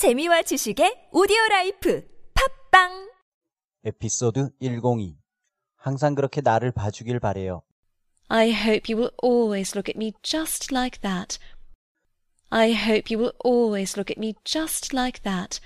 재미와 지식의 오디오 라이프 팟빵 에피소드 102. 항상 그렇게 나를 봐주길 바래요. I hope you will always look at me just like that. I hope you will always look at me just like that.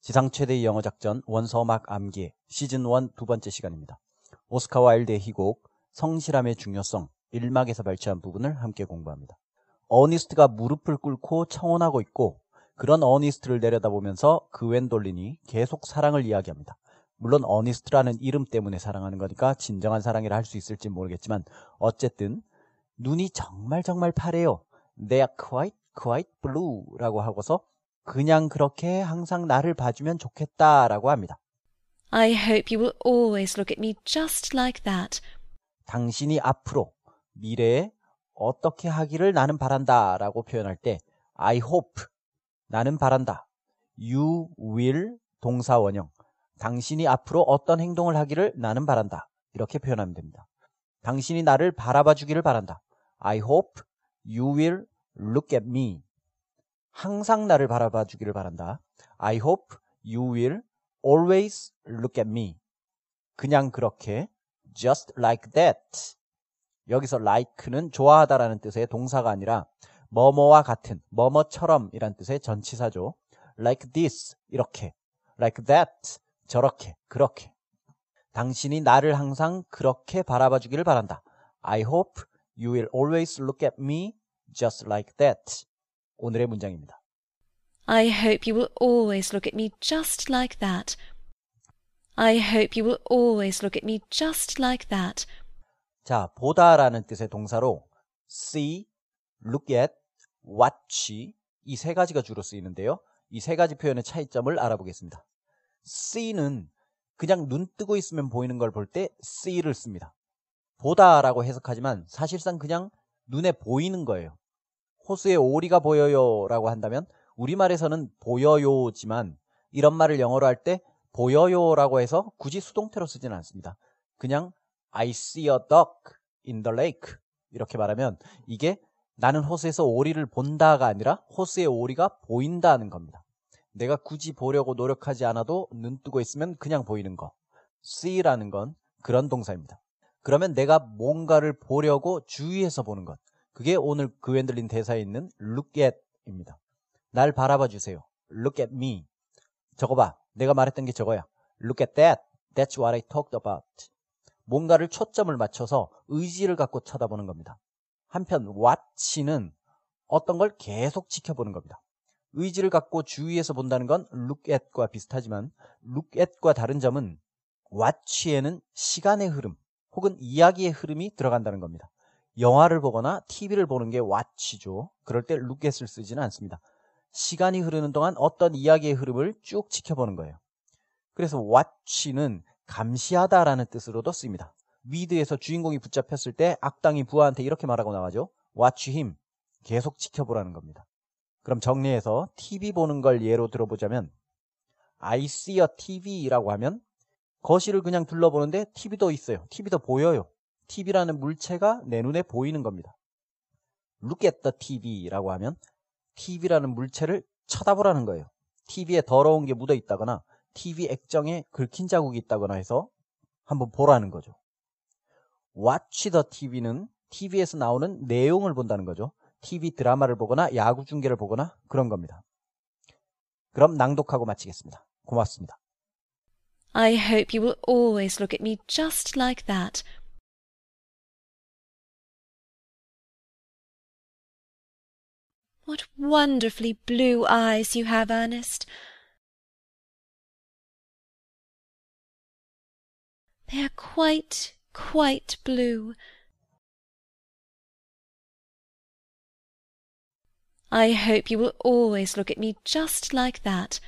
지상 최대의 영어 작전 원서막 암기 시즌 1 두 번째 시간입니다. 오스카 와일드의 희곡 성실함의 중요성 1막에서 발췌한 부분을 함께 공부합니다. 어니스트가 무릎을 꿇고 청혼하고 있고 그런 어니스트를 내려다보면서 그 웬돌린이 계속 사랑을 이야기합니다. 물론 어니스트라는 이름 때문에 사랑하는 거니까 진정한 사랑이라 할 수 있을지 모르겠지만 어쨌든 눈이 정말 정말 파래요. They are quite quite blue 라고 하고서 그냥 그렇게 항상 나를 봐주면 좋겠다라고 합니다. I hope you will always look at me just like that. 당신이 앞으로 미래에 어떻게 하기를 나는 바란다 라고 표현할 때 I hope 나는 바란다. You will 동사 원형. 당신이 앞으로 어떤 행동을 하기를 나는 바란다. 이렇게 표현하면 됩니다. 당신이 나를 바라봐 주기를 바란다. I hope you will look at me. 항상 나를 바라봐 주기를 바란다. I hope you will always look at me. 그냥 그렇게 just like that. 여기서 like는 좋아하다라는 뜻의 동사가 아니라 뭐뭐와 같은, 뭐뭐처럼 이란 뜻의 전치사죠. like this, 이렇게. like that, 저렇게, 그렇게. 당신이 나를 항상 그렇게 바라봐 주기를 바란다. I hope you will always look at me just like that. 오늘의 문장입니다. I hope you will always look at me just like that. I hope you will always look at me just like that. 자, 보다라는 뜻의 동사로 see, look at, watch 이 세 가지가 주로 쓰이는데요. 이 세 가지 표현의 차이점을 알아보겠습니다. see는 그냥 눈 뜨고 있으면 보이는 걸 볼 때 see를 씁니다. 보다라고 해석하지만 사실상 그냥 눈에 보이는 거예요. 호수에 오리가 보여요 라고 한다면 우리말에서는 보여요지만 이런 말을 영어로 할 때 보여요라고 해서 굳이 수동태로 쓰지는 않습니다. 그냥 I see a duck in the lake 이렇게 말하면 이게 나는 호수에서 오리를 본다가 아니라 호수에 오리가 보인다는 겁니다. 내가 굳이 보려고 노력하지 않아도 눈 뜨고 있으면 그냥 보이는 거. see라는 건 그런 동사입니다. 그러면 내가 뭔가를 보려고 주의해서 보는 것. 그게 오늘 그웬들린 대사에 있는 look at입니다. 날 바라봐 주세요. look at me. 저거 봐. 내가 말했던 게 저거야. look at that. That's what I talked about. 뭔가를 초점을 맞춰서 의지를 갖고 쳐다보는 겁니다. 한편 watch는 어떤 걸 계속 지켜보는 겁니다. 의지를 갖고 주위에서 본다는 건 look at과 비슷하지만 look at과 다른 점은 watch에는 시간의 흐름 혹은 이야기의 흐름이 들어간다는 겁니다. 영화를 보거나 TV를 보는 게 watch죠. 그럴 때 look at을 쓰지는 않습니다. 시간이 흐르는 동안 어떤 이야기의 흐름을 쭉 지켜보는 거예요. 그래서 watch는 감시하다라는 뜻으로도 쓰입니다. 위드에서 주인공이 붙잡혔을 때 악당이 부하한테 이렇게 말하고 나가죠. Watch him. 계속 지켜보라는 겁니다. 그럼 정리해서 TV 보는 걸 예로 들어보자면 I see a TV라고 하면 거실을 그냥 둘러보는데 TV도 있어요. TV도 보여요. TV라는 물체가 내 눈에 보이는 겁니다. Look at the TV라고 하면 TV라는 물체를 쳐다보라는 거예요. TV에 더러운 게 묻어 있다거나 TV 액정에 긁힌 자국이 있다거나 해서 한번 보라는 거죠. Watch the TV는 TV에서 나오는 내용을 본다는 거죠. TV 드라마를 보거나 야구 중계를 보거나 그런 겁니다. 그럼 낭독하고 마치겠습니다. 고맙습니다. I hope you will always look at me just like that. What wonderfully blue eyes you have, Ernest. They are quite, quite blue. I hope you will always look at me just like that.